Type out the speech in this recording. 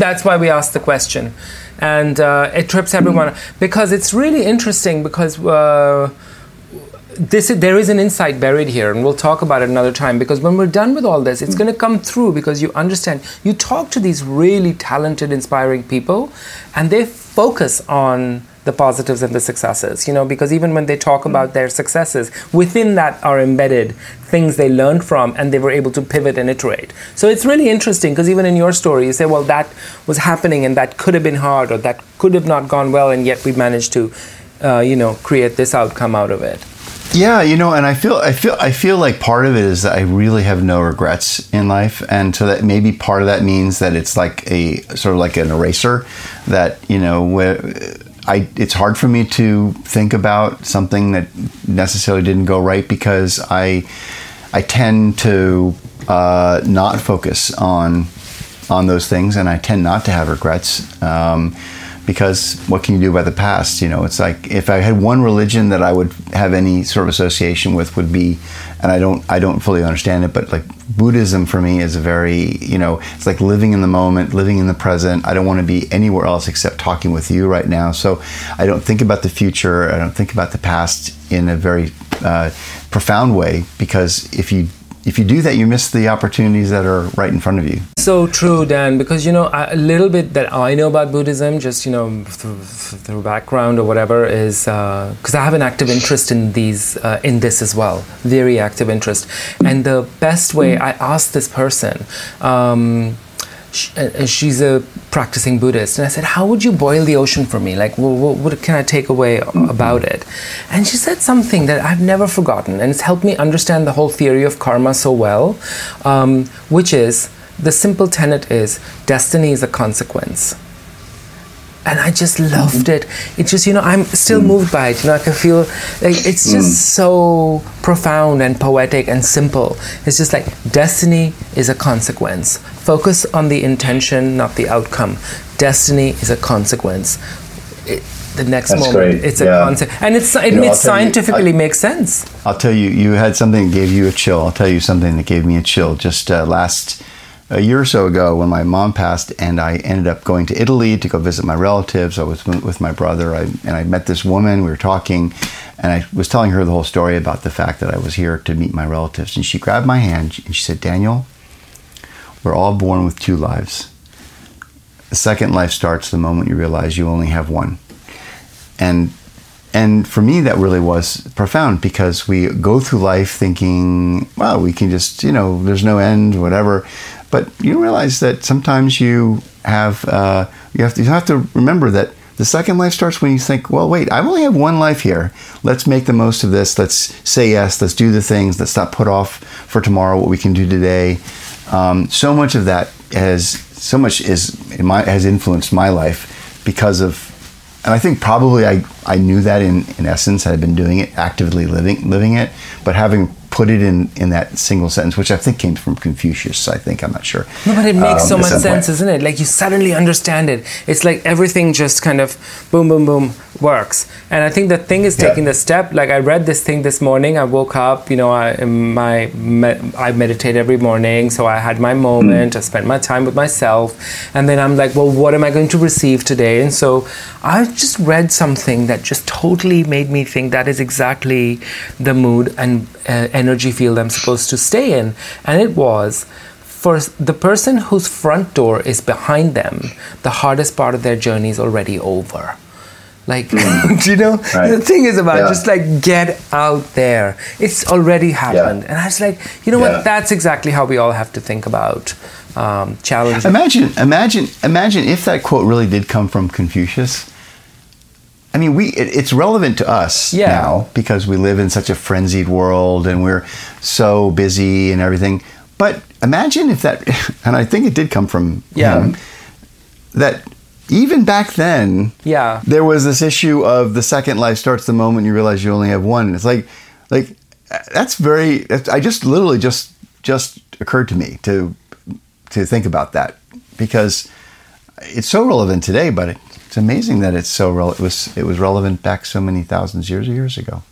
that's why we asked the question, and uh, it trips everyone because it's really interesting because. Uh, this is, there is an insight buried here, and we'll talk about it another time. Because when we're done with all this, it's going to come through because you understand. You talk to these really talented, inspiring people, and they focus on the positives and the successes. You know, because even when they talk about their successes, within that are embedded things they learned from, and they were able to pivot and iterate. So it's really interesting because even in your story, you say, "Well, that was happening, and that could have been hard, or that could have not gone well, and yet we managed to." Uh, you know, create this outcome out of it. Yeah, you know, and I feel I feel I feel like part of it is that I really have no regrets in life, and so that maybe part of that means that it's like a sort of like an eraser that you know where I it's hard for me to think about something that necessarily didn't go right because I I tend to uh, not focus on on those things, and I tend not to have regrets. Um, because what can you do about the past? You know, it's like if I had one religion that I would have any sort of association with would be, and I don't, I don't fully understand it, but like Buddhism for me is a very, you know, it's like living in the moment, living in the present. I don't want to be anywhere else except talking with you right now. So I don't think about the future. I don't think about the past in a very uh, profound way because if you if you do that, you miss the opportunities that are right in front of you. So true, Dan. Because you know a little bit that I know about Buddhism, just you know through, through background or whatever, is because uh, I have an active interest in these uh, in this as well, very active interest. And the best way I asked this person. Um, she's a practicing Buddhist. And I said, How would you boil the ocean for me? Like, what, what, can I take away about it? And she said something that I've never forgotten, and it's helped me understand the whole theory of karma so well, um, which is the simple tenet is destiny is a consequence and I just loved it. It just, you know, I'm still moved by it. You know, I can feel like it's just mm. so profound and poetic and simple. It's just like destiny is a consequence. Focus on the intention, not the outcome. Destiny is a consequence. It, the next That's moment, great. it's yeah. a concept, and it's it, you know, scientifically you, I, makes sense. I'll tell you, you had something that gave you a chill. I'll tell you something that gave me a chill. Just uh, last a year or so ago when my mom passed, and I ended up going to Italy to go visit my relatives. I was with my brother, I, and I met this woman. We were talking, and I was telling her the whole story about the fact that I was here to meet my relatives. And she grabbed my hand and she said, Daniel, we're all born with two lives. The second life starts the moment you realize you only have one. And and for me that really was profound because we go through life thinking well we can just you know there's no end whatever but you realize that sometimes you have uh, you have to you have to remember that the second life starts when you think, well, wait, I only have one life here. Let's make the most of this. Let's say yes. Let's do the things. Let's not put off for tomorrow what we can do today. Um, so much of that has so much is my, has influenced my life because of and I think probably I, I knew that in, in essence. I had been doing it, actively living living it, but having put it in in that single sentence, which I think came from Confucius. I think I'm not sure. No, but it makes um, so much sense, isn't it? Like you suddenly understand it. It's like everything just kind of boom, boom, boom works. And I think the thing is taking yeah. the step. Like I read this thing this morning. I woke up. You know, I my I meditate every morning, so I had my moment. Mm. I spent my time with myself, and then I'm like, well, what am I going to receive today? And so I just read something that just totally made me think that is exactly the mood and uh, energy field I'm supposed to stay in. And it was for the person whose front door is behind them, the hardest part of their journey is already over. Like, do you know? Right. The thing is about yeah. just like get out there. It's already happened. Yeah. And I was like, you know yeah. what? That's exactly how we all have to think about um, challenges. Imagine, imagine, imagine if that quote really did come from Confucius I mean, we it, it's relevant to us yeah. now because we live in such a frenzied world and we're so busy and everything. But imagine if that, and I think it did come from yeah. him, that even back then, yeah, there was this issue of the second life starts the moment you realize you only have one. And it's like, like that's very. I just literally just just occurred to me to to think about that because it's so relevant today, but it, it's amazing that it's so re- it was it was relevant back so many thousands of years ago.